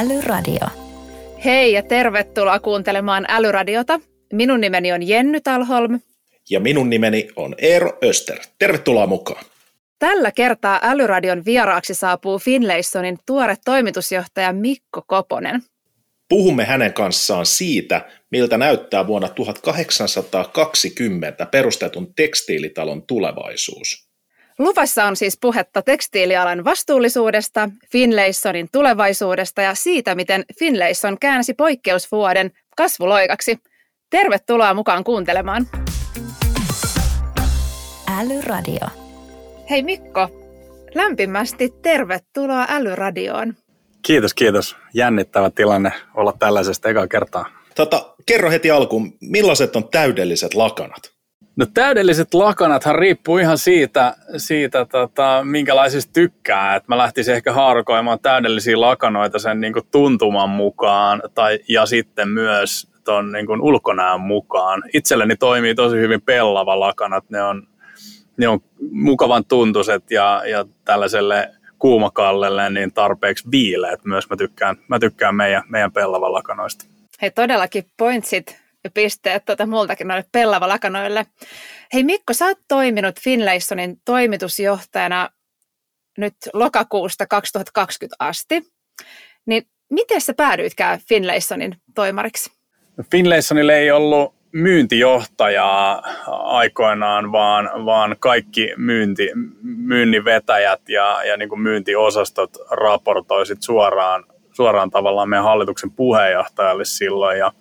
Älyradio. Hei ja tervetuloa kuuntelemaan Älyradiota. Minun nimeni on Jenny Talholm. Ja minun nimeni on Eero Öster. Tervetuloa mukaan. Tällä kertaa Älyradion vieraaksi saapuu Finlaysonin tuore toimitusjohtaja Mikko Koponen. Puhumme hänen kanssaan siitä, miltä näyttää vuonna 1820 perustetun tekstiilitalon tulevaisuus. Luvassa on siis puhetta tekstiilialan vastuullisuudesta, Finlaysonin tulevaisuudesta ja siitä, miten Finlayson käänsi poikkeusvuoden kasvuloikaksi. Tervetuloa mukaan kuuntelemaan. Älyradio. Hei Mikko, lämpimästi tervetuloa Älyradioon. Kiitos, kiitos. Jännittävä tilanne olla tällaisesta ekaa kertaa. Tota, kerro heti alkuun, millaiset on täydelliset lakanat? No täydelliset lakanathan riippuu ihan siitä, siitä tota, minkälaisista tykkää. Et mä lähtisin ehkä haarukoimaan täydellisiä lakanoita sen niin tuntuman mukaan tai, ja sitten myös ton niin ulkonäön mukaan. Itselleni toimii tosi hyvin pellava lakanat. Ne on, ne on mukavan tuntuiset ja, ja tällaiselle kuumakallelle niin tarpeeksi viileet myös. Mä tykkään, mä tykkään meidän, meidän pellava lakanoista. Hei todellakin pointsit pisteet tuota multakin noille pellavalakanoille. Hei Mikko, sä oot toiminut Finlaysonin toimitusjohtajana nyt lokakuusta 2020 asti. Niin miten sä päädyitkään Finlaysonin toimariksi? Finlaysonille ei ollut myyntijohtajaa aikoinaan, vaan, vaan kaikki myynti, myynnin vetäjät ja, ja niin kuin myyntiosastot raportoisit suoraan, suoraan tavallaan meidän hallituksen puheenjohtajalle silloin. Ja,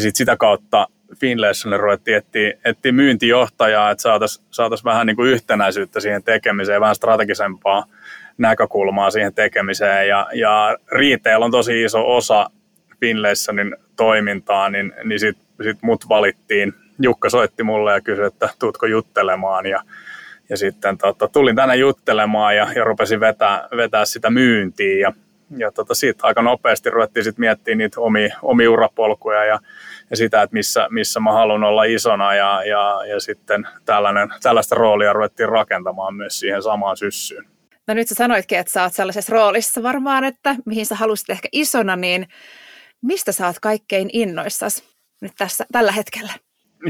ja sitten sitä kautta Finlaysonille ruvettiin etsiä, etsiä myyntijohtajaa, että saataisiin saatais vähän niin kuin yhtenäisyyttä siihen tekemiseen, vähän strategisempaa näkökulmaa siihen tekemiseen. Ja, ja retail on tosi iso osa Finlaysonin toimintaa, niin, niin sitten sit mut valittiin. Jukka soitti mulle ja kysyi, että tuutko juttelemaan ja, ja sitten tota, tulin tänne juttelemaan ja, ja rupesin vetää, vetää sitä myyntiin ja, ja tota, siitä aika nopeasti ruvettiin sitten miettimään niitä omia, omia urapolkuja ja, ja sitä, että missä, missä mä haluan olla isona ja, ja, ja sitten tällainen, tällaista roolia ruvettiin rakentamaan myös siihen samaan syssyyn. No nyt sä sanoitkin, että sä oot sellaisessa roolissa varmaan, että mihin sä halusit ehkä isona, niin mistä sä oot kaikkein innoissasi nyt tässä, tällä hetkellä?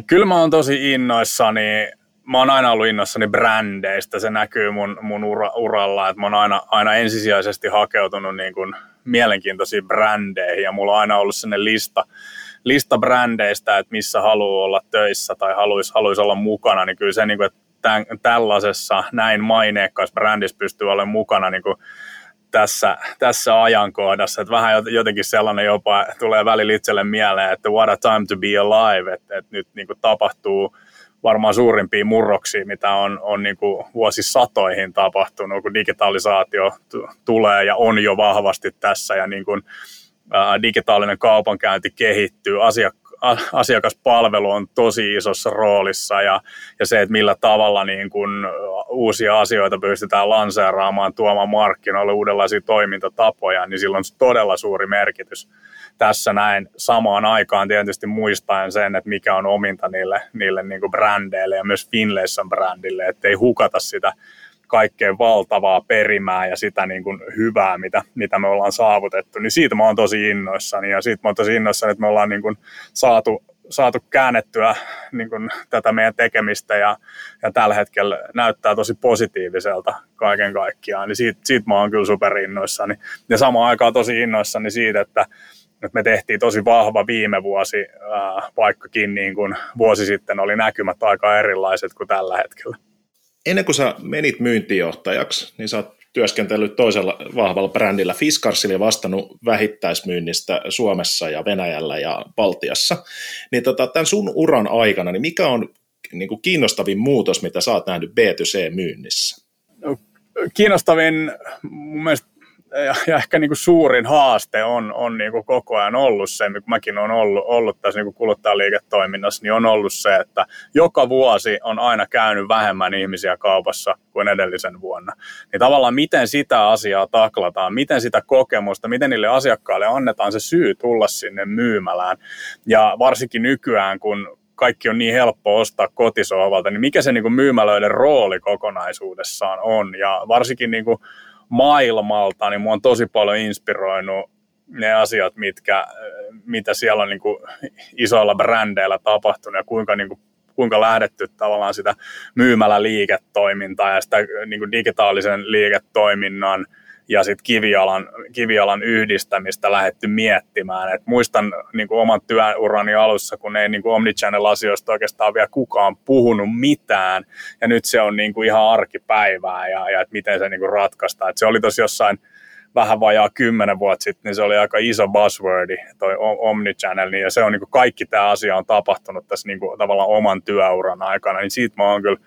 Kyllä mä oon tosi innoissani. Mä oon aina ollut innoissani brändeistä. Se näkyy mun, mun ura, uralla, että mä oon aina, aina ensisijaisesti hakeutunut niin kuin mielenkiintoisiin brändeihin ja mulla on aina ollut sellainen lista, lista brändeistä, että missä haluaa olla töissä tai haluaisi haluais olla mukana, niin kyllä se, niin kuin, että tämän, tällaisessa näin maineikkaassa brändissä pystyy olemaan mukana niin kuin tässä, tässä ajankohdassa, että vähän jotenkin sellainen jopa tulee välillä itselle mieleen, että what a time to be alive, että, että nyt niin kuin tapahtuu varmaan suurimpia murroksia, mitä on, on niin kuin vuosisatoihin tapahtunut, kun digitalisaatio t- tulee ja on jo vahvasti tässä ja niin kuin, digitaalinen kaupankäynti kehittyy, asiak- asiakaspalvelu on tosi isossa roolissa ja, ja se, että millä tavalla niin kun uusia asioita pystytään lanseeraamaan, tuomaan markkinoille uudenlaisia toimintatapoja, niin sillä on todella suuri merkitys tässä näin samaan aikaan tietysti muistaen sen, että mikä on ominta niille, niille niin kuin brändeille ja myös Finlayson brändille, ettei hukata sitä kaikkein valtavaa perimää ja sitä niin kuin hyvää, mitä, mitä me ollaan saavutettu, niin siitä mä oon tosi innoissani. Ja siitä mä oon tosi innoissani, että me ollaan niin kuin saatu, saatu käännettyä niin kuin tätä meidän tekemistä ja, ja tällä hetkellä näyttää tosi positiiviselta kaiken kaikkiaan, niin siitä, siitä mä oon kyllä superinnoissani. Ja samaan aikaan tosi innoissani siitä, että että me tehtiin tosi vahva viime vuosi, vaikkakin niin kuin vuosi sitten oli näkymät aika erilaiset kuin tällä hetkellä ennen kuin sä menit myyntijohtajaksi, niin sä oot työskentellyt toisella vahvalla brändillä Fiskarsilla ja vastannut vähittäismyynnistä Suomessa ja Venäjällä ja Baltiassa. Niin tota, tämän sun uran aikana, niin mikä on niin kuin kiinnostavin muutos, mitä sä oot nähnyt B2C-myynnissä? No, kiinnostavin mun mielestä ja, ja ehkä niin kuin suurin haaste on, on niin kuin koko ajan ollut se, kun mäkin olen ollut, ollut tässä niin kuin kuluttajaliiketoiminnassa, niin on ollut se, että joka vuosi on aina käynyt vähemmän ihmisiä kaupassa kuin edellisen vuonna. Niin tavallaan miten sitä asiaa taklataan, miten sitä kokemusta, miten niille asiakkaille annetaan se syy tulla sinne myymälään. Ja varsinkin nykyään, kun kaikki on niin helppo ostaa kotisohvalta, niin mikä se niin kuin myymälöiden rooli kokonaisuudessaan on. Ja varsinkin niin kuin maailmalta, niin mua on tosi paljon inspiroinut ne asiat, mitkä, mitä siellä on niin kuin isoilla brändeillä tapahtunut ja kuinka, niin kuin, kuinka lähdetty tavallaan sitä myymällä liiketoimintaa ja sitä niin kuin digitaalisen liiketoiminnan – ja sitten kivialan, kivialan yhdistämistä lähdetty miettimään. Et muistan niin kuin oman työurani alussa, kun ei niin kuin Omnichannel-asioista oikeastaan vielä kukaan puhunut mitään, ja nyt se on niin kuin ihan arkipäivää, ja, ja että miten se niin kuin ratkaistaan. Et se oli tosi jossain vähän vajaa kymmenen vuotta sitten, niin se oli aika iso buzzwordi, toi Omnichannel, niin ja se on niin kuin kaikki tämä asia on tapahtunut tässä niin kuin tavallaan oman työuran aikana, niin siitä mä oon kyllä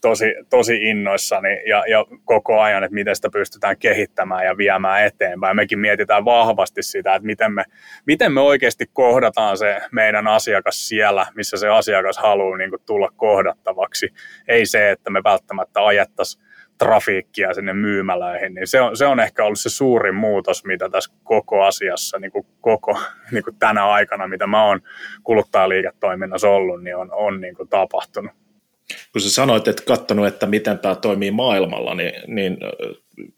tosi, tosi innoissani ja, ja koko ajan, että miten sitä pystytään kehittämään ja viemään eteenpäin. Mekin mietitään vahvasti sitä, että miten me, miten me oikeasti kohdataan se meidän asiakas siellä, missä se asiakas haluaa niin kuin, tulla kohdattavaksi. Ei se, että me välttämättä ajettaisiin trafiikkia sinne myymälöihin, niin se on, se on ehkä ollut se suurin muutos, mitä tässä koko asiassa, niin kuin koko niin kuin tänä aikana, mitä mä oon kuluttajaliiketoiminnassa ollut, niin on, on niin kuin tapahtunut kun sä sanoit, että katsonut, että miten tämä toimii maailmalla, niin, niin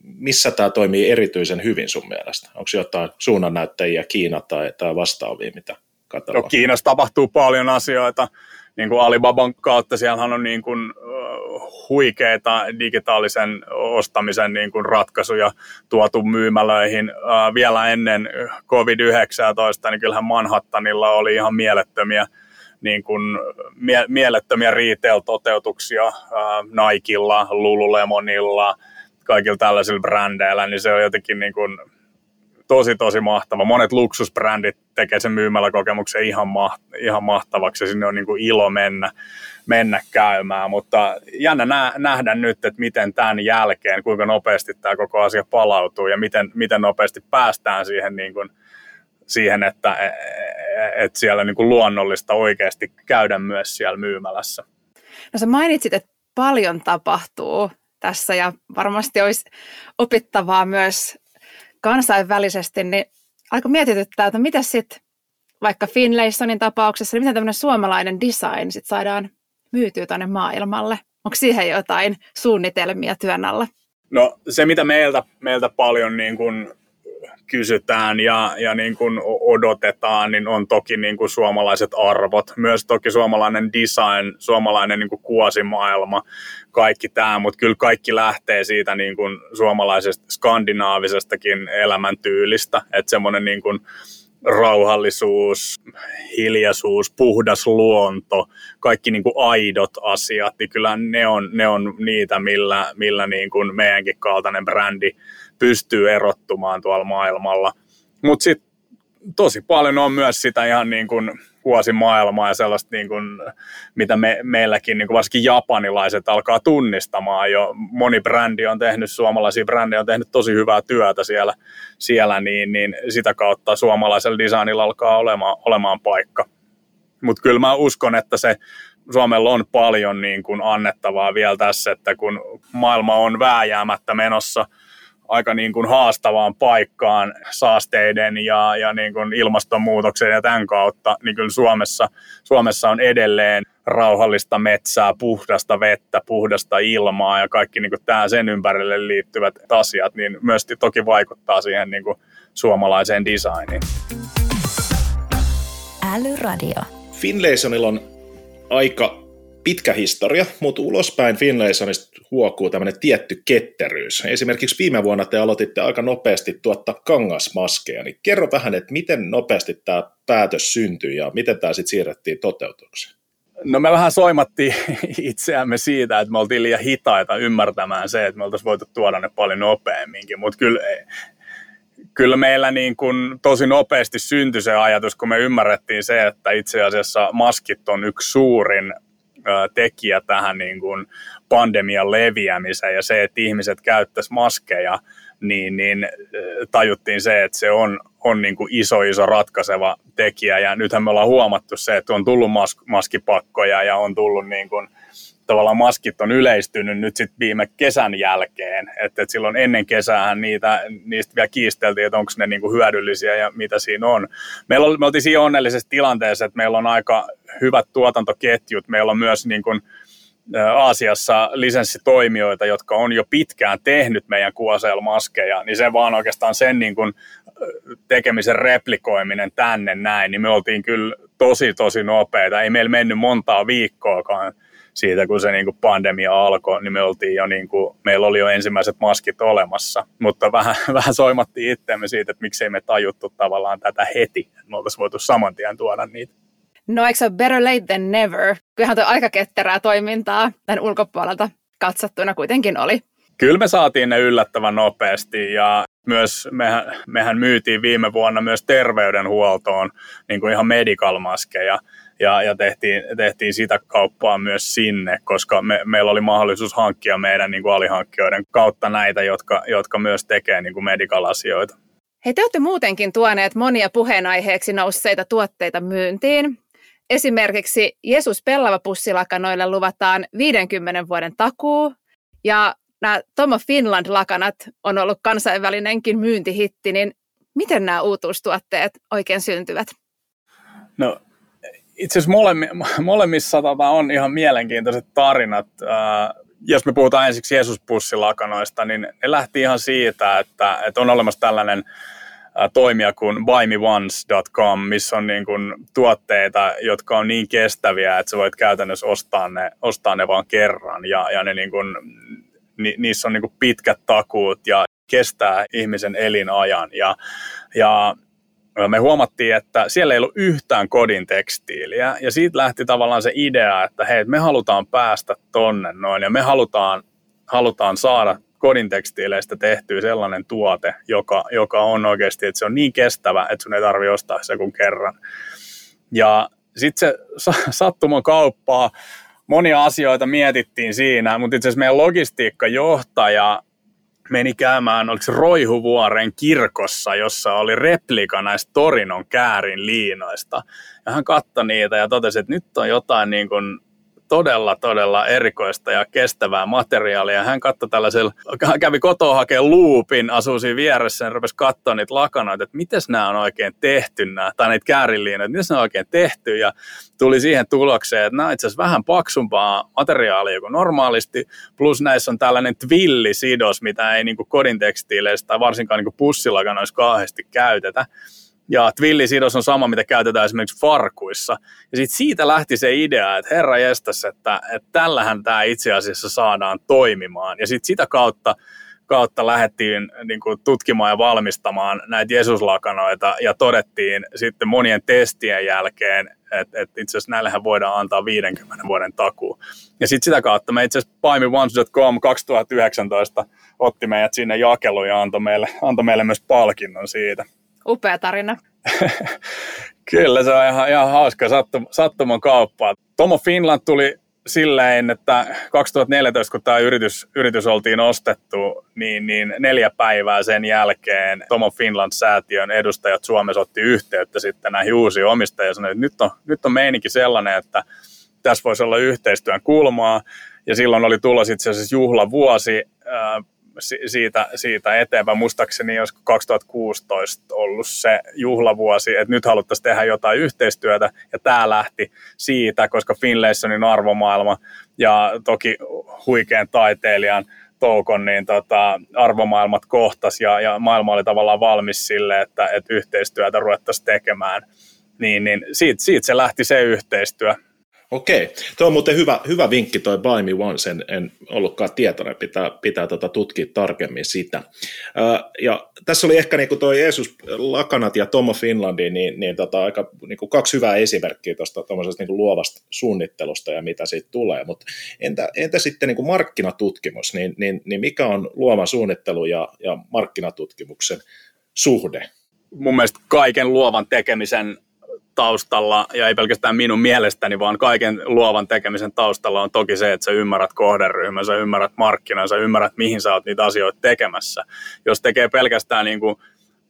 missä tämä toimii erityisen hyvin sun mielestä? Onko jotain suunnannäyttäjiä Kiina tai, tai vastaavia, mitä katsotaan? No, Kiinassa tapahtuu paljon asioita. Niin kuin Alibaban kautta siellähän on niin kuin, huikeita digitaalisen ostamisen niin kuin ratkaisuja tuotu myymälöihin. Vielä ennen COVID-19, niin kyllähän Manhattanilla oli ihan mielettömiä niin kuin mie- mielettömiä retail-toteutuksia äh, Nikella, Lululemonilla, kaikilla tällaisilla brändeillä, niin se on jotenkin niin kuin tosi, tosi mahtava. Monet luksusbrändit tekee sen myymäläkokemuksen ihan, maht- ihan mahtavaksi ja sinne on niin kuin ilo mennä, mennä käymään, mutta jännä nä- nähdä nyt, että miten tämän jälkeen, kuinka nopeasti tämä koko asia palautuu ja miten, miten nopeasti päästään siihen niin kuin siihen, että, e, että siellä niin kuin luonnollista oikeasti käydä myös siellä myymälässä. No sä mainitsit, että paljon tapahtuu tässä ja varmasti olisi opittavaa myös kansainvälisesti, niin aika mietityttää, että mitä sitten vaikka Finlaysonin tapauksessa, niin miten tämmöinen suomalainen design sit saadaan myytyä tuonne maailmalle? Onko siihen jotain suunnitelmia työn alla? No se, mitä meiltä, meiltä paljon niin kun kysytään ja, ja niin kuin odotetaan, niin on toki niin kuin suomalaiset arvot, myös toki suomalainen design, suomalainen niin kuin kuosimaailma, kaikki tämä, mutta kyllä kaikki lähtee siitä niin kuin suomalaisesta skandinaavisestakin elämäntyylistä, että semmoinen niin kuin rauhallisuus, hiljaisuus, puhdas luonto, kaikki niin kuin aidot asiat, niin kyllä ne on, ne on niitä, millä, millä niin kuin meidänkin kaltainen brändi pystyy erottumaan tuolla maailmalla. Mutta sitten tosi paljon on myös sitä ihan niin kuin maailmaa ja sellaista, niin kuin, mitä me, meilläkin, niin kuin varsinkin japanilaiset alkaa tunnistamaan jo. Moni brändi on tehnyt, suomalaisia brändejä on tehnyt tosi hyvää työtä siellä, siellä niin, niin sitä kautta suomalaisella designilla alkaa olemaan, olemaan paikka. Mutta kyllä mä uskon, että se Suomella on paljon niin kuin annettavaa vielä tässä, että kun maailma on vääjäämättä menossa – aika niin kuin haastavaan paikkaan saasteiden ja, ja niin kuin ilmastonmuutoksen ja tämän kautta, niin kyllä Suomessa, Suomessa on edelleen rauhallista metsää, puhdasta vettä, puhdasta ilmaa ja kaikki niin kuin tämä sen ympärille liittyvät asiat, niin myös toki vaikuttaa siihen niin kuin suomalaiseen designiin. Älyradio. Finlaysonilla on aika pitkä historia, mutta ulospäin Finlaysonista huokuu tämmöinen tietty ketteryys. Esimerkiksi viime vuonna te aloititte aika nopeasti tuottaa kangasmaskeja, niin kerro vähän, että miten nopeasti tämä päätös syntyi ja miten tämä sitten siirrettiin toteutukseen? No me vähän soimattiin itseämme siitä, että me oltiin liian hitaita ymmärtämään se, että me oltaisiin voitu tuoda ne paljon nopeamminkin, mutta kyllä kyllä meillä niin kuin tosi nopeasti syntyi se ajatus, kun me ymmärrettiin se, että itse asiassa maskit on yksi suurin tekijä tähän niin kuin pandemian leviämiseen ja se, että ihmiset käyttäisivät maskeja, niin, niin tajuttiin se, että se on, on niin kuin iso, iso ratkaiseva tekijä. Ja nythän me ollaan huomattu se, että on tullut mas- maskipakkoja ja on tullut niin kuin, tavallaan maskit on yleistynyt nyt sitten viime kesän jälkeen. Että et silloin ennen kesäähän niitä, niistä vielä kiisteltiin, että onko ne niinku hyödyllisiä ja mitä siinä on. Meillä oli, me oltiin siinä onnellisessa tilanteessa, että meillä on aika hyvät tuotantoketjut. Meillä on myös niin kuin Aasiassa lisenssitoimijoita, jotka on jo pitkään tehnyt meidän QSL-maskeja, niin se vaan oikeastaan sen niin kuin tekemisen replikoiminen tänne näin, niin me oltiin kyllä tosi tosi nopeita. Ei meillä mennyt montaa viikkoakaan siitä, kun se niin kuin pandemia alkoi, niin me oltiin jo niin kuin, meillä oli jo ensimmäiset maskit olemassa, mutta vähän, vähän soimattiin itseämme siitä, että miksei me tajuttu tavallaan tätä heti, me oltaisiin voitu saman tien tuoda niitä. No eikö se ole better late than never? Kyllähän tuo aika ketterää toimintaa tämän ulkopuolelta katsottuna kuitenkin oli. Kyllä me saatiin ne yllättävän nopeasti ja myös mehän, mehän myytiin viime vuonna myös terveydenhuoltoon niin kuin ihan medical maskeja ja, ja tehtiin, tehtiin sitä kauppaa myös sinne, koska me, meillä oli mahdollisuus hankkia meidän niin kuin alihankkijoiden kautta näitä, jotka, jotka myös tekee niin kuin medical-asioita. Hei, te olette muutenkin tuoneet monia puheenaiheeksi nousseita tuotteita myyntiin. Esimerkiksi Jeesus pellava pussilakanoille luvataan 50 vuoden takuu ja nämä Tomo Finland-lakanat on ollut kansainvälinenkin myyntihitti, niin miten nämä uutuustuotteet oikein syntyvät? No itse asiassa molemmi, molemmissa tota, on ihan mielenkiintoiset tarinat. Äh, jos me puhutaan ensiksi Jeesus-pussilakanoista, niin ne lähti ihan siitä, että, että on olemassa tällainen toimija kuin buymeonce.com, missä on niin kuin tuotteita, jotka on niin kestäviä, että sä voit käytännössä ostaa ne, ostaa ne vaan kerran ja, ja ne niin kuin, ni, niissä on niin kuin pitkät takuut ja kestää ihmisen elinajan ja, ja me huomattiin, että siellä ei ollut yhtään kodin tekstiiliä, ja siitä lähti tavallaan se idea, että hei, me halutaan päästä tonne noin, ja me halutaan, halutaan saada kodin tekstiileistä tehtyä sellainen tuote, joka, joka on oikeasti, että se on niin kestävä, että sun ei tarvitse ostaa se kuin kerran. Ja sitten se sattuman kauppaa, monia asioita mietittiin siinä, mutta itse asiassa meidän logistiikkajohtaja meni käymään, oliko se Roihuvuoren kirkossa, jossa oli replika näistä Torinon käärin liinoista. Ja hän katsoi niitä ja totesi, että nyt on jotain niin kuin todella, todella erikoista ja kestävää materiaalia. Hän kävi kotoa hakemaan luupin, asui siinä vieressä ja rupesi katsoa niitä lakanoita, että miten nämä on oikein tehty, nämä, tai niitä käärinliinoja, miten nämä on oikein tehty, ja tuli siihen tulokseen, että nämä on itse asiassa vähän paksumpaa materiaalia kuin normaalisti, plus näissä on tällainen tvillisidos, mitä ei niin kodin tekstiileissä tai varsinkaan niin pussilakanoissa kauheasti käytetä. Ja twillisidos on sama, mitä käytetään esimerkiksi farkuissa. Ja sitten siitä lähti se idea, että herra jestas, että, että tällähän tämä itse asiassa saadaan toimimaan. Ja sitten sitä kautta, kautta lähdettiin niin kuin, tutkimaan ja valmistamaan näitä Jeesuslakanoita ja todettiin sitten monien testien jälkeen, että, että itse asiassa näillähän voidaan antaa 50 vuoden takuu. Ja sitten sitä kautta me itse asiassa paimiOnes.com 2019 otti meidät sinne jakeluun ja antoi meille, antoi meille myös palkinnon siitä. Upea tarina. Kyllä, se on ihan, ihan hauska sattum, sattuman kauppaa. Tomo Finland tuli silleen, että 2014, kun tämä yritys, yritys oltiin ostettu, niin, niin neljä päivää sen jälkeen Tomo Finland-säätiön edustajat Suomessa otti yhteyttä sitten näihin uusiin omistajia ja sanoi, että nyt on, nyt on meininki sellainen, että tässä voisi olla yhteistyön kulmaa. Ja silloin oli tulossa itse asiassa juhlavuosi siitä, siitä eteenpäin. Muistaakseni jos 2016 ollut se juhlavuosi, että nyt haluttaisiin tehdä jotain yhteistyötä, ja tämä lähti siitä, koska Finlaysonin arvomaailma ja toki huikean taiteilijan Toukon niin tota, arvomaailmat kohtas ja, ja maailma oli tavallaan valmis sille, että, että yhteistyötä ruvettaisiin tekemään. Niin, niin siitä, siitä se lähti se yhteistyö. Okei, tuo on muuten hyvä, hyvä vinkki toi Buy Me Once, en, en ollutkaan tietoinen, pitää, pitää tota tutkia tarkemmin sitä. Ää, ja tässä oli ehkä niinku toi Jeesus Lakanat ja Tomo Finlandi, niin, niin tota, aika niinku kaksi hyvää esimerkkiä tuosta niinku luovasta suunnittelusta ja mitä siitä tulee, mutta entä, entä sitten niinku markkinatutkimus, niin, niin, niin mikä on luovan suunnittelu ja, ja markkinatutkimuksen suhde? Mun mielestä kaiken luovan tekemisen taustalla, ja ei pelkästään minun mielestäni, vaan kaiken luovan tekemisen taustalla on toki se, että sä ymmärrät kohderyhmän, sä ymmärrät markkinan, sä ymmärrät, mihin sä oot niitä asioita tekemässä. Jos tekee pelkästään niin kuin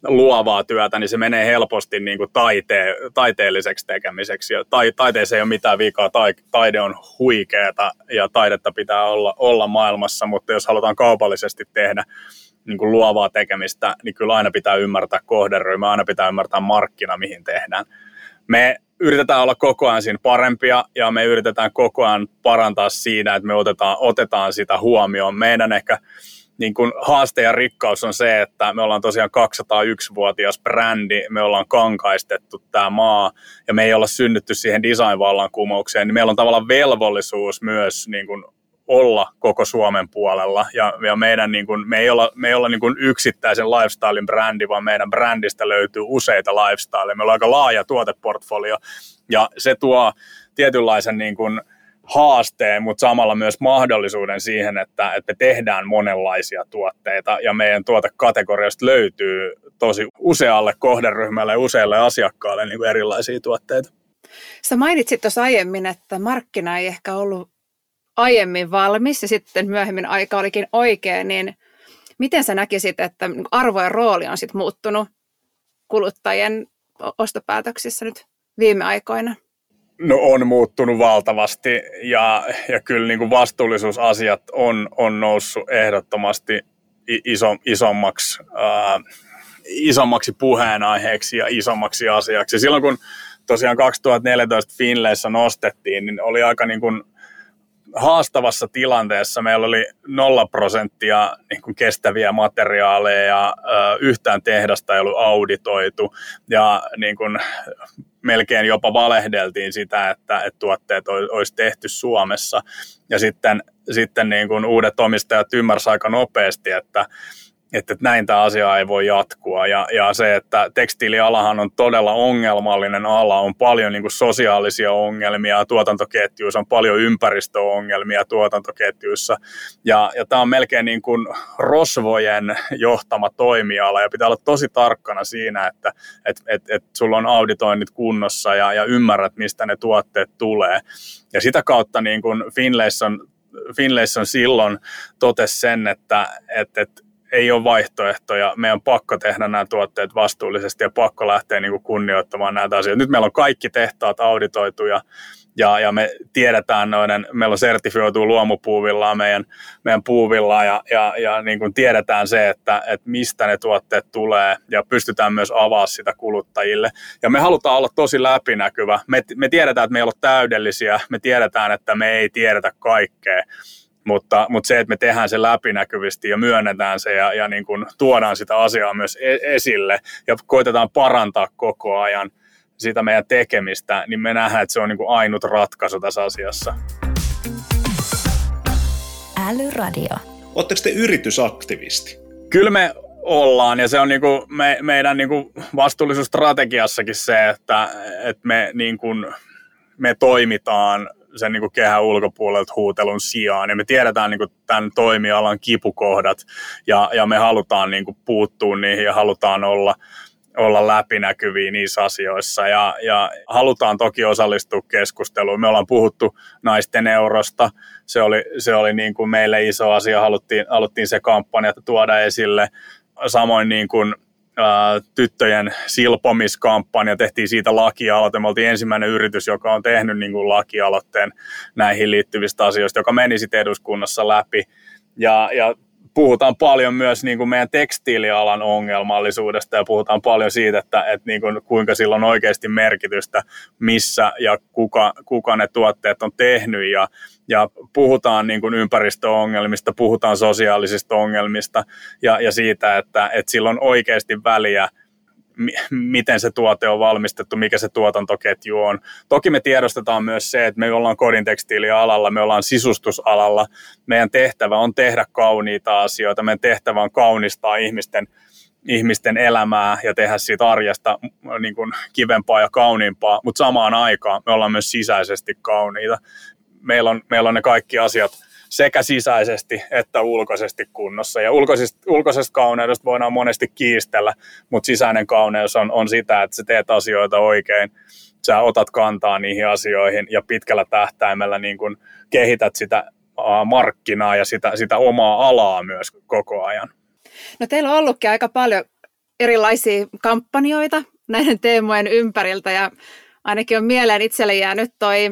luovaa työtä, niin se menee helposti niin kuin taite, taiteelliseksi tekemiseksi. Ja tai, taiteeseen ei ole mitään vikaa, taide on huikeeta ja taidetta pitää olla, olla maailmassa, mutta jos halutaan kaupallisesti tehdä niin kuin luovaa tekemistä, niin kyllä aina pitää ymmärtää kohderyhmä, aina pitää ymmärtää markkina, mihin tehdään me yritetään olla koko ajan siinä parempia ja me yritetään koko ajan parantaa siinä, että me otetaan, otetaan sitä huomioon. Meidän ehkä niin kuin haaste ja rikkaus on se, että me ollaan tosiaan 201-vuotias brändi, me ollaan kankaistettu tämä maa ja me ei olla synnytty siihen design-vallankumoukseen, niin meillä on tavallaan velvollisuus myös niin kuin olla koko Suomen puolella. Ja, ja meidän, niin kuin, me ei olla, me ei olla niin kuin yksittäisen lifestylein brändi, vaan meidän brändistä löytyy useita lifestyleja. Meillä on aika laaja tuoteportfolio ja se tuo tietynlaisen niin kuin, haasteen, mutta samalla myös mahdollisuuden siihen, että, että me tehdään monenlaisia tuotteita ja meidän tuotekategoriasta löytyy tosi usealle kohderyhmälle ja useille asiakkaalle niin kuin erilaisia tuotteita. Sä mainitsit tuossa aiemmin, että markkina ei ehkä ollut aiemmin valmis ja sitten myöhemmin aika olikin oikea, niin miten sä näkisit, että arvo ja rooli on sitten muuttunut kuluttajien ostopäätöksissä nyt viime aikoina? No on muuttunut valtavasti ja, ja kyllä niin kuin vastuullisuusasiat on, on noussut ehdottomasti iso, isommaksi, ää, isommaksi puheenaiheeksi ja isommaksi asiaksi. Silloin kun tosiaan 2014 Finleissä nostettiin, niin oli aika niin kuin haastavassa tilanteessa. Meillä oli nolla prosenttia niin kuin kestäviä materiaaleja ja yhtään tehdasta ei ollut auditoitu ja niin kuin, melkein jopa valehdeltiin sitä, että, että tuotteet olisi tehty Suomessa. Ja sitten, sitten niin kuin uudet omistajat ymmärsivät aika nopeasti, että että, näin tämä asia ei voi jatkua. Ja, ja se, että tekstiilialahan on todella ongelmallinen ala, on paljon niin sosiaalisia ongelmia tuotantoketjuissa, on paljon ympäristöongelmia tuotantoketjuissa. Ja, ja tämä on melkein niin kuin rosvojen johtama toimiala ja pitää olla tosi tarkkana siinä, että et, et, et sulla on auditoinnit kunnossa ja, ja ymmärrät, mistä ne tuotteet tulee. Ja sitä kautta niin kuin Finlayson Finlayson silloin totesi sen, että, että, että ei ole vaihtoehtoja. Meidän on pakko tehdä nämä tuotteet vastuullisesti ja pakko lähteä niin kuin kunnioittamaan näitä asioita. Nyt meillä on kaikki tehtaat auditoituja ja, ja me tiedetään noiden, meillä on sertifioitu luomupuuvillaa meidän, meidän puuvillaa ja, ja, ja niin kuin tiedetään se, että, että mistä ne tuotteet tulee ja pystytään myös avaa sitä kuluttajille. Ja me halutaan olla tosi läpinäkyvä. Me, me tiedetään, että me ei ole täydellisiä, me tiedetään, että me ei tiedetä kaikkea mutta, mutta se, että me tehdään se läpinäkyvästi ja myönnetään se ja, ja niin kuin tuodaan sitä asiaa myös e-, esille ja koitetaan parantaa koko ajan sitä meidän tekemistä, niin me nähdään, että se on niin kuin ainut ratkaisu tässä asiassa. Älyradio. Oletteko te yritysaktivisti? Kyllä me ollaan ja se on niinku me, meidän niinku vastuullisuusstrategiassakin se, että, että me, niinku, me toimitaan sen niin kuin kehän ulkopuolelta huutelun sijaan. Ja me tiedetään niin kuin tämän toimialan kipukohdat ja, ja me halutaan niin kuin puuttua niihin ja halutaan olla, olla läpinäkyviä niissä asioissa ja, ja halutaan toki osallistua keskusteluun. Me ollaan puhuttu naisten eurosta, se oli, se oli niin kuin meille iso asia, haluttiin, haluttiin se kampanja tuoda esille. Samoin niin kuin tyttöjen silpomiskampanja, tehtiin siitä lakialoite. Me oltiin ensimmäinen yritys, joka on tehnyt niin kuin lakialoitteen näihin liittyvistä asioista, joka meni sitten eduskunnassa läpi. Ja, ja puhutaan paljon myös niin kuin meidän tekstiilialan ongelmallisuudesta ja puhutaan paljon siitä, että, että niin kuin, kuinka sillä on oikeasti merkitystä, missä ja kuka, kuka ne tuotteet on tehnyt. Ja, ja puhutaan niin kuin ympäristöongelmista, puhutaan sosiaalisista ongelmista ja, ja siitä, että, että sillä on oikeasti väliä, miten se tuote on valmistettu, mikä se tuotantoketju on. Toki me tiedostetaan myös se, että me ollaan kodintekstiilialalla, me ollaan sisustusalalla. Meidän tehtävä on tehdä kauniita asioita, meidän tehtävä on kaunistaa ihmisten, ihmisten elämää ja tehdä siitä arjesta niin kuin kivempaa ja kauniimpaa, mutta samaan aikaan me ollaan myös sisäisesti kauniita. Meillä on, meillä on ne kaikki asiat – sekä sisäisesti että ulkoisesti kunnossa. Ja ulkoisesta, ulkoisesta kauneudesta voidaan monesti kiistellä, mutta sisäinen kauneus on, on sitä, että sä teet asioita oikein, sä otat kantaa niihin asioihin ja pitkällä tähtäimellä niin kun kehität sitä markkinaa ja sitä, sitä omaa alaa myös koko ajan. No teillä on ollutkin aika paljon erilaisia kampanjoita näiden teemojen ympäriltä ja ainakin on mieleen itselle jäänyt toi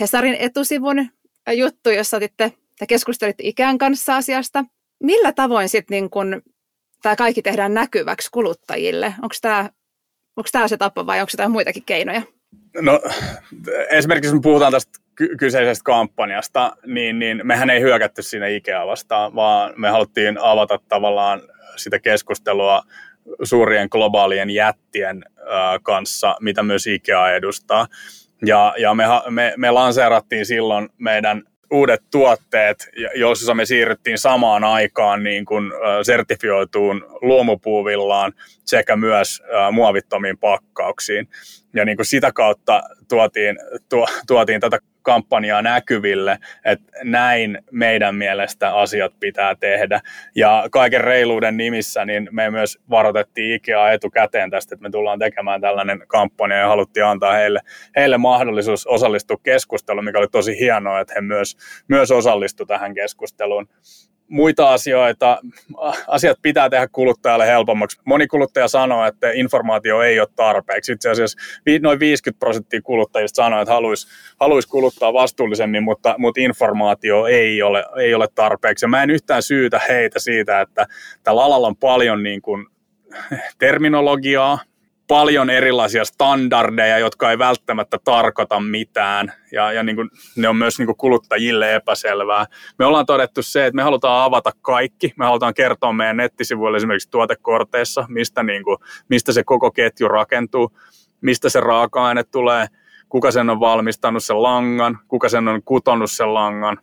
Hesarin etusivun juttu, jossa otitte te keskustelitte ikään kanssa asiasta. Millä tavoin sitten niin kun tämä kaikki tehdään näkyväksi kuluttajille? Onko tämä, onko tämä se tapa vai onko jotain muitakin keinoja? No esimerkiksi kun puhutaan tästä ky- kyseisestä kampanjasta, niin, niin mehän ei hyökätty siinä Ikea vastaan, vaan me haluttiin avata tavallaan sitä keskustelua suurien globaalien jättien kanssa, mitä myös Ikea edustaa. Ja, ja me, me, me lanseerattiin silloin meidän uudet tuotteet, joissa me siirryttiin samaan aikaan niin kuin sertifioituun luomupuuvillaan sekä myös muovittomiin pakkauksiin. Ja niin kuin sitä kautta tuotiin, tuo, tuotiin tätä kampanjaa näkyville, että näin meidän mielestä asiat pitää tehdä. Ja kaiken reiluuden nimissä niin me myös varoitettiin Ikea etukäteen tästä, että me tullaan tekemään tällainen kampanja ja haluttiin antaa heille, heille mahdollisuus osallistua keskusteluun, mikä oli tosi hienoa, että he myös, myös osallistuivat tähän keskusteluun muita asioita, asiat pitää tehdä kuluttajalle helpommaksi. Moni kuluttaja sanoo, että informaatio ei ole tarpeeksi. Itse asiassa noin 50 prosenttia kuluttajista sanoo, että haluaisi haluais kuluttaa vastuullisemmin, mutta, mutta informaatio ei ole, ei ole tarpeeksi. Ja mä en yhtään syytä heitä siitä, että tällä alalla on paljon niin kuin terminologiaa, paljon erilaisia standardeja, jotka ei välttämättä tarkoita mitään, ja, ja niin kuin, ne on myös niin kuin kuluttajille epäselvää. Me ollaan todettu se, että me halutaan avata kaikki, me halutaan kertoa meidän nettisivuille esimerkiksi tuotekorteissa, mistä, niin kuin, mistä se koko ketju rakentuu, mistä se raaka-aine tulee, kuka sen on valmistanut sen langan, kuka sen on kutonut sen langan,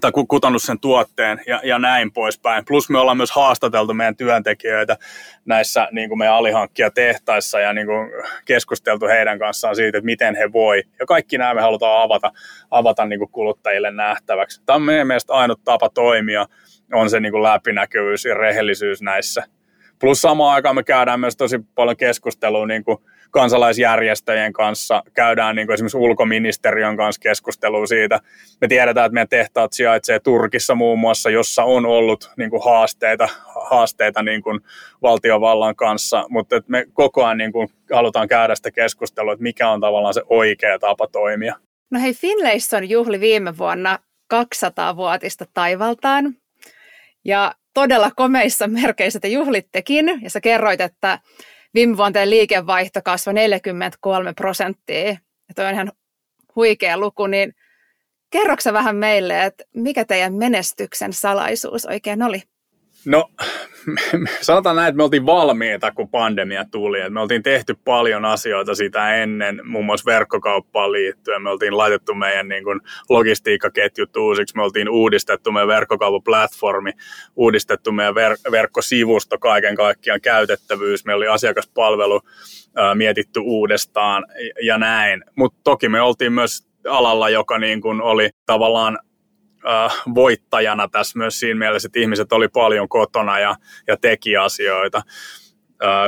tai kutannut sen tuotteen ja, ja näin poispäin. Plus me ollaan myös haastateltu meidän työntekijöitä näissä niin kuin meidän alihankkijatehtaissa ja niin kuin keskusteltu heidän kanssaan siitä, että miten he voi. Ja kaikki nämä me halutaan avata, avata niin kuin kuluttajille nähtäväksi. Tämä on meidän mielestä ainut tapa toimia, on se niin kuin läpinäkyvyys ja rehellisyys näissä. Plus samaan aikaan me käydään myös tosi paljon keskustelua niin kuin kansalaisjärjestöjen kanssa, käydään niin kuin esimerkiksi ulkoministeriön kanssa keskustelua siitä. Me tiedetään, että meidän tehtaat sijaitsee Turkissa muun muassa, jossa on ollut niin kuin haasteita, haasteita niin kuin valtiovallan kanssa, mutta että me koko ajan niin kuin halutaan käydä sitä keskustelua, että mikä on tavallaan se oikea tapa toimia. No hei, Finlayson juhli viime vuonna 200-vuotista taivaltaan. Ja todella komeissa merkeissä te juhlittekin, ja sä kerroit, että viime vuonna liikevaihto kasvoi 43 prosenttia. Ja toi on ihan huikea luku, niin kerroksä vähän meille, että mikä teidän menestyksen salaisuus oikein oli? No sanotaan näin, että me oltiin valmiita, kun pandemia tuli. me oltiin tehty paljon asioita sitä ennen, muun muassa verkkokauppaan liittyen. Me oltiin laitettu meidän niin kuin, logistiikkaketjut uusiksi, me oltiin uudistettu meidän verkkokauppaplatformi, uudistettu meidän ver- verkkosivusto, kaiken kaikkiaan käytettävyys, meillä oli asiakaspalvelu ää, mietitty uudestaan ja näin. Mutta toki me oltiin myös alalla, joka niin kuin oli tavallaan äh, voittajana tässä myös siinä mielessä, että ihmiset oli paljon kotona ja, ja teki asioita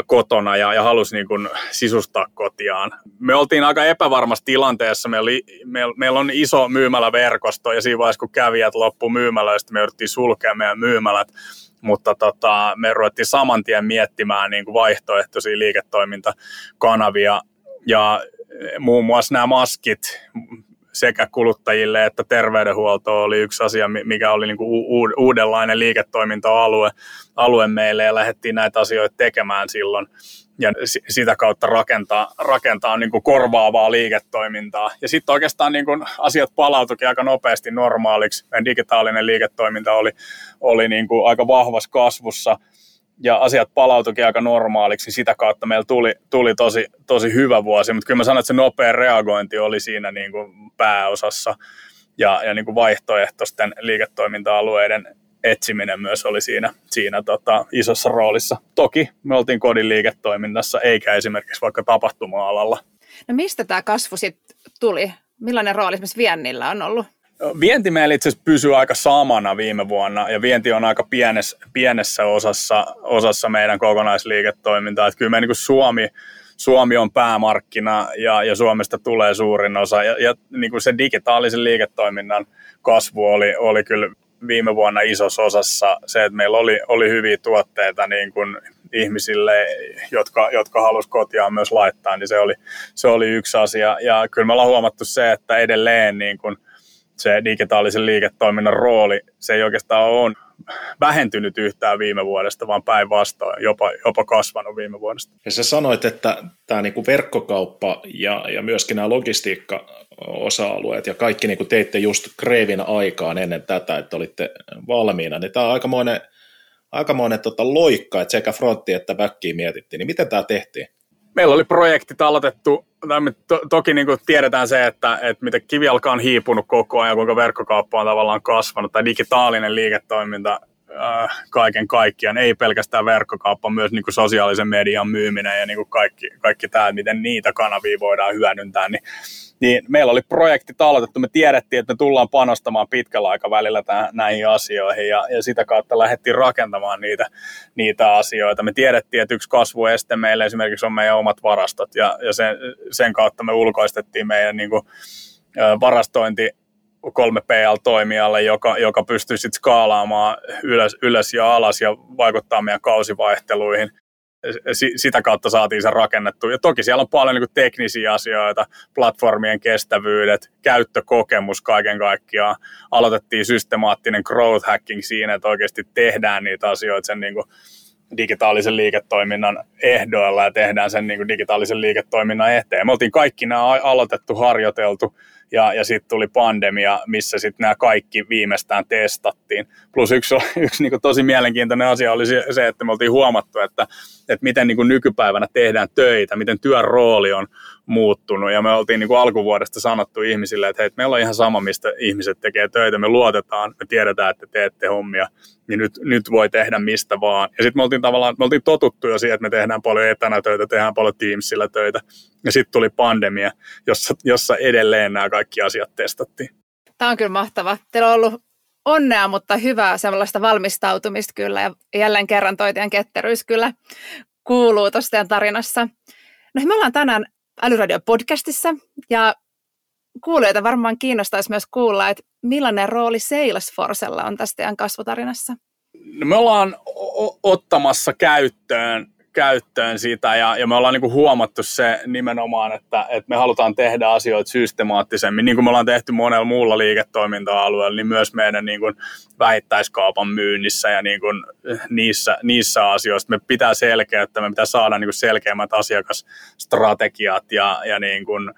kotona ja, ja halusi niin kuin sisustaa kotiaan. Me oltiin aika epävarmassa tilanteessa. Meillä, oli, meillä, meillä on iso myymäläverkosto ja siinä vaiheessa, kun kävijät loppu myymälöistä, me jouduttiin sulkea meidän myymälät mutta tota, me ruvettiin saman tien miettimään niin kuin vaihtoehtoisia liiketoimintakanavia ja muun muassa nämä maskit, sekä kuluttajille että terveydenhuolto oli yksi asia, mikä oli niin kuin uudenlainen liiketoiminta-alue alue meille ja lähdettiin näitä asioita tekemään silloin ja sitä kautta rakentaa, rakentaa niin kuin korvaavaa liiketoimintaa. Ja sitten oikeastaan niin kuin asiat palautuikin aika nopeasti normaaliksi. Meidän digitaalinen liiketoiminta oli, oli niin kuin aika vahvassa kasvussa – ja asiat palautuikin aika normaaliksi, niin sitä kautta meillä tuli, tuli tosi, tosi hyvä vuosi, mutta kyllä mä sanon, että se nopea reagointi oli siinä niin kuin pääosassa ja, ja niin kuin vaihtoehtoisten liiketoiminta-alueiden etsiminen myös oli siinä, siinä tota, isossa roolissa. Toki me oltiin kodin liiketoiminnassa, eikä esimerkiksi vaikka tapahtuma-alalla. No mistä tämä kasvu sitten tuli? Millainen rooli esimerkiksi viennillä on ollut? Vienti meillä itse asiassa pysyy aika samana viime vuonna ja vienti on aika pienessä, pienessä osassa, osassa meidän kokonaisliiketoimintaa. Että kyllä me niin Suomi, Suomi on päämarkkina ja, ja Suomesta tulee suurin osa ja, ja niin kuin se digitaalisen liiketoiminnan kasvu oli, oli kyllä viime vuonna isossa osassa se, että meillä oli, oli hyviä tuotteita niin kuin ihmisille, jotka, jotka halusi kotiaan myös laittaa, niin se oli, se oli yksi asia. Ja kyllä me ollaan huomattu se, että edelleen niin kuin – se digitaalisen liiketoiminnan rooli, se ei oikeastaan ole vähentynyt yhtään viime vuodesta, vaan päinvastoin jopa, jopa kasvanut viime vuodesta. Ja sä sanoit, että tämä niinku verkkokauppa ja, ja myöskin nämä logistiikka-osa-alueet ja kaikki niinku teitte just Kreevin aikaan ennen tätä, että olitte valmiina, niin tämä on aikamoinen, aikamoinen tota loikka, että sekä frontti että backiin mietittiin. Niin miten tämä tehtiin? Meillä oli projektit aloitettu, me to, toki niin tiedetään se, että, että miten kivijalka on hiipunut koko ajan, kuinka verkkokauppa on tavallaan kasvanut, tai digitaalinen liiketoiminta äh, kaiken kaikkiaan, ei pelkästään verkkokauppa, myös niin sosiaalisen median myyminen ja niin kaikki, kaikki tämä, miten niitä kanavia voidaan hyödyntää, niin niin meillä oli projekti aloitettu, me tiedettiin, että me tullaan panostamaan pitkällä aikavälillä tähän, näihin asioihin ja, ja sitä kautta lähdettiin rakentamaan niitä, niitä asioita. Me tiedettiin, että yksi kasvueste meille esimerkiksi on meidän omat varastot ja, ja sen, sen kautta me ulkoistettiin meidän niin kuin, varastointi 3PL-toimijalle, joka, joka pystyy sitten skaalaamaan ylös, ylös ja alas ja vaikuttaa meidän kausivaihteluihin sitä kautta saatiin se rakennettu. Ja toki siellä on paljon niin kuin teknisiä asioita, platformien kestävyydet, käyttökokemus kaiken kaikkiaan. Aloitettiin systemaattinen growth hacking siinä, että oikeasti tehdään niitä asioita sen niin kuin digitaalisen liiketoiminnan ehdoilla ja tehdään sen niin kuin digitaalisen liiketoiminnan eteen. Me oltiin kaikki nämä aloitettu, harjoiteltu ja, ja sitten tuli pandemia, missä sitten nämä kaikki viimeistään testattiin. Plus yksi, yksi niin tosi mielenkiintoinen asia oli se, että me oltiin huomattu, että, että miten niin nykypäivänä tehdään töitä, miten työn rooli on muuttunut. Ja me oltiin niin kuin alkuvuodesta sanottu ihmisille, että hei, meillä on ihan sama, mistä ihmiset tekee töitä. Me luotetaan, me tiedetään, että teette hommia, niin nyt, nyt voi tehdä mistä vaan. Ja sitten me oltiin tavallaan, me oltiin totuttu jo siihen, että me tehdään paljon etänä töitä, tehdään paljon Teamsilla töitä. Ja sitten tuli pandemia, jossa, jossa edelleen nämä kaikki asiat testattiin. Tämä on kyllä mahtava. Teillä on ollut onnea, mutta hyvää sellaista valmistautumista kyllä. Ja jälleen kerran toi ketteryys kyllä kuuluu tuossa tarinassa. No me ollaan tänään Älyradio-podcastissa ja kuulijoita varmaan kiinnostaisi myös kuulla, että millainen rooli Salesforcella on tässä teidän kasvutarinassa? No me ollaan ottamassa käyttöön käyttöön sitä ja, ja me ollaan niin kuin huomattu se nimenomaan, että, että me halutaan tehdä asioita systemaattisemmin, niin kuin me ollaan tehty monella muulla liiketoiminta-alueella, niin myös meidän niin kuin vähittäiskaupan myynnissä ja niin kuin niissä, niissä asioissa me pitää selkeyttää, me pitää saada niin kuin selkeämmät asiakasstrategiat ja, ja niin kuin,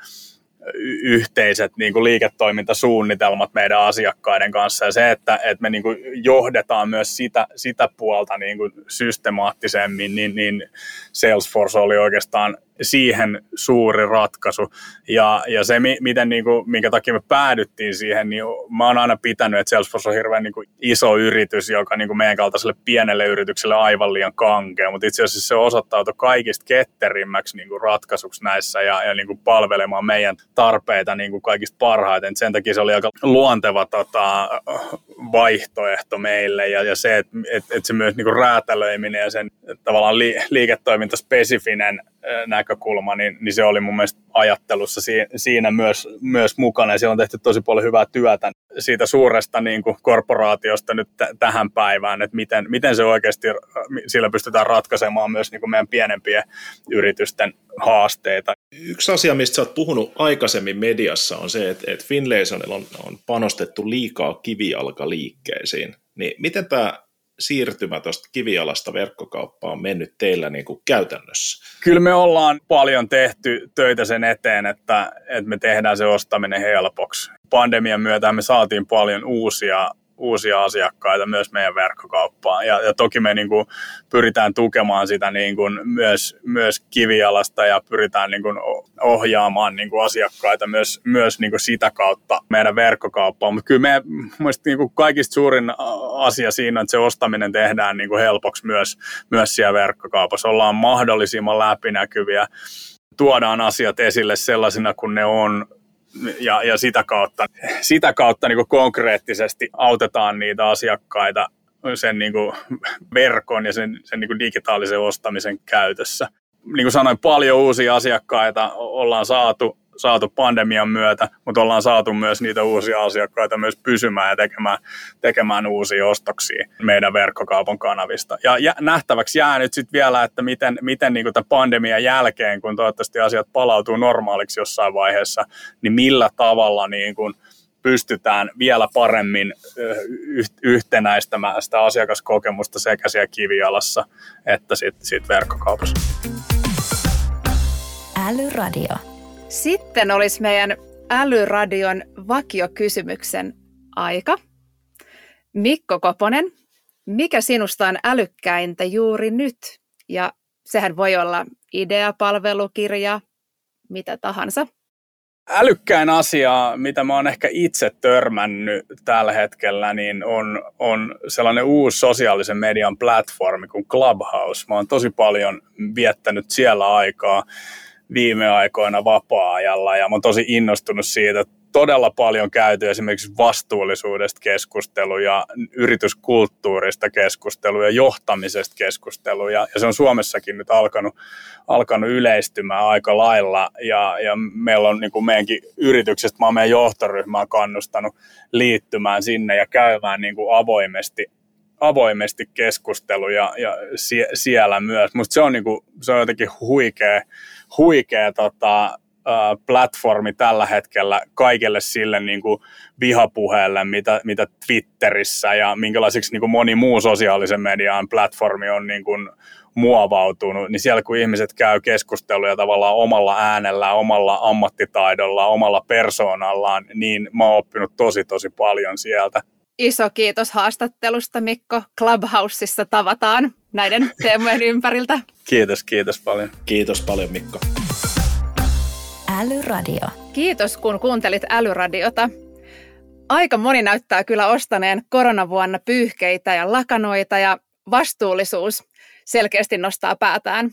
yhteiset niin kuin liiketoimintasuunnitelmat meidän asiakkaiden kanssa. Ja se, että, että me niin kuin johdetaan myös sitä, sitä puolta niin kuin systemaattisemmin, niin, niin Salesforce oli oikeastaan siihen suuri ratkaisu. Ja, ja se, miten, niin kuin, minkä takia me päädyttiin siihen, niin mä oon aina pitänyt, että Salesforce on hirveän niin kuin iso yritys, joka niin kuin meidän kaltaiselle pienelle yritykselle aivan liian kankea, mutta itse asiassa se osoittautui kaikista ketterimmäksi niin kuin ratkaisuksi näissä ja, ja niin kuin palvelemaan meidän tarpeita niin kuin kaikista parhaiten. Sen takia se oli aika luonteva tota, vaihtoehto meille ja, ja se, että et, et se myös niin kuin räätälöiminen ja sen tavallaan li, liiketoimintaspesifinen näkökulma, niin, niin se oli mun mielestä ajattelussa siinä myös, myös mukana ja siellä on tehty tosi paljon hyvää työtä siitä suuresta niin kuin korporaatiosta nyt t- tähän päivään, että miten, miten se oikeasti sillä pystytään ratkaisemaan myös niin kuin meidän pienempien yritysten haasteita. Yksi asia, mistä oot puhunut aikaisemmin mediassa on se, että, että Finlaysonilla on, on panostettu liikaa kivijalkaliikkeisiin. Niin miten tämä siirtymä tuosta kivialasta verkkokauppaan on mennyt teillä niin kuin käytännössä? Kyllä me ollaan paljon tehty töitä sen eteen, että, että me tehdään se ostaminen helpoksi. Pandemian myötä me saatiin paljon uusia uusia asiakkaita myös meidän verkkokauppaan. Ja, ja toki me niin kuin pyritään tukemaan sitä niin kuin myös, myös kivialasta ja pyritään niin kuin ohjaamaan niin kuin asiakkaita myös, myös niin kuin sitä kautta meidän verkkokauppaan. Mutta kyllä me, niin kuin kaikista suurin asia siinä, että se ostaminen tehdään niin kuin helpoksi myös, myös siellä verkkokaupassa. Ollaan mahdollisimman läpinäkyviä tuodaan asiat esille sellaisina kuin ne on, ja, ja sitä kautta, sitä kautta niin konkreettisesti autetaan niitä asiakkaita sen niin kuin verkon ja sen, sen niin kuin digitaalisen ostamisen käytössä. Niin kuin sanoin, paljon uusia asiakkaita ollaan saatu saatu pandemian myötä, mutta ollaan saatu myös niitä uusia asiakkaita myös pysymään ja tekemään, tekemään uusia ostoksia meidän verkkokaupan kanavista. Ja nähtäväksi jää nyt sitten vielä, että miten, miten niin tämän pandemian jälkeen, kun toivottavasti asiat palautuu normaaliksi jossain vaiheessa, niin millä tavalla niin kuin pystytään vielä paremmin yhtenäistämään sitä asiakaskokemusta sekä siellä kivialassa että sitten sit verkkokaupassa. Älyradio. Sitten olisi meidän Älyradion vakiokysymyksen aika. Mikko Koponen, mikä sinusta on älykkäintä juuri nyt? Ja sehän voi olla idea, palvelukirja, mitä tahansa. Älykkäin asia, mitä mä oon ehkä itse törmännyt tällä hetkellä, niin on, on sellainen uusi sosiaalisen median platformi kuin Clubhouse. Mä oon tosi paljon viettänyt siellä aikaa viime aikoina vapaa-ajalla ja mä oon tosi innostunut siitä, todella paljon käyty esimerkiksi vastuullisuudesta keskusteluja, yrityskulttuurista keskusteluja, johtamisesta keskusteluja, ja se on Suomessakin nyt alkanut, alkanut yleistymään aika lailla, ja, ja meillä on niin kuin meidänkin yrityksestä, mä oon meidän johtoryhmää kannustanut liittymään sinne ja käymään niin kuin avoimesti avoimesti keskusteluja ja sie, siellä myös. Musta se on, niinku, se on jotenkin huikea, huikea tota, platformi tällä hetkellä kaikelle sille niin kuin vihapuheelle, mitä, mitä Twitterissä ja minkälaisiksi niin kuin moni muu sosiaalisen median platformi on niin kuin muovautunut, niin siellä kun ihmiset käy keskusteluja tavallaan omalla äänellä, omalla ammattitaidolla, omalla persoonallaan, niin mä oon oppinut tosi tosi paljon sieltä. Iso kiitos haastattelusta Mikko. Clubhouseissa tavataan näiden teemojen ympäriltä. Kiitos, kiitos paljon. Kiitos paljon Mikko. Älyradio. Kiitos kun kuuntelit Älyradiota. Aika moni näyttää kyllä ostaneen koronavuonna pyyhkeitä ja lakanoita ja vastuullisuus selkeästi nostaa päätään.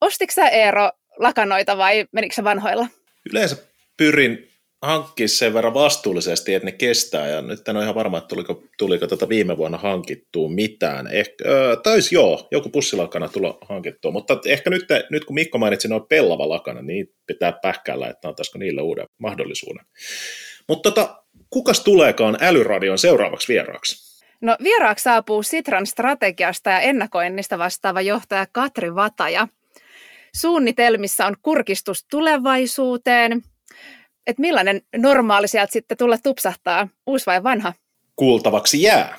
Ostitko sä Eero lakanoita vai menikö vanhoilla? Yleensä pyrin hankkia sen verran vastuullisesti, että ne kestää, ja nyt en ole ihan varma, että tuliko, tuliko tuota viime vuonna hankittua mitään. Ehkä, öö, joo, joku pussilakana tulla hankittua, mutta ehkä nyt, nyt kun Mikko mainitsi noin pellava lakana, niin pitää pähkäillä, että antaisiko niille uuden mahdollisuuden. Mutta tota, kukas tuleekaan älyradion seuraavaksi vieraaksi? No vieraaksi saapuu Sitran strategiasta ja ennakoinnista vastaava johtaja Katri Vataja. Suunnitelmissa on kurkistus tulevaisuuteen, että millainen normaali sieltä sitten tulla tupsahtaa, uusi vai vanha? Kuultavaksi jää.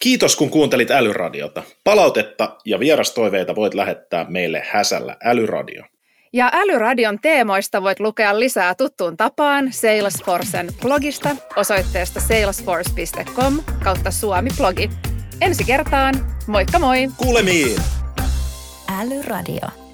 Kiitos kun kuuntelit Älyradiota. Palautetta ja vierastoiveita voit lähettää meille häsällä Älyradio. Ja Älyradion teemoista voit lukea lisää tuttuun tapaan Salesforcen blogista osoitteesta salesforce.com kautta suomi-blogi. Ensi kertaan, moikka moi! Kuulemiin! Älyradio.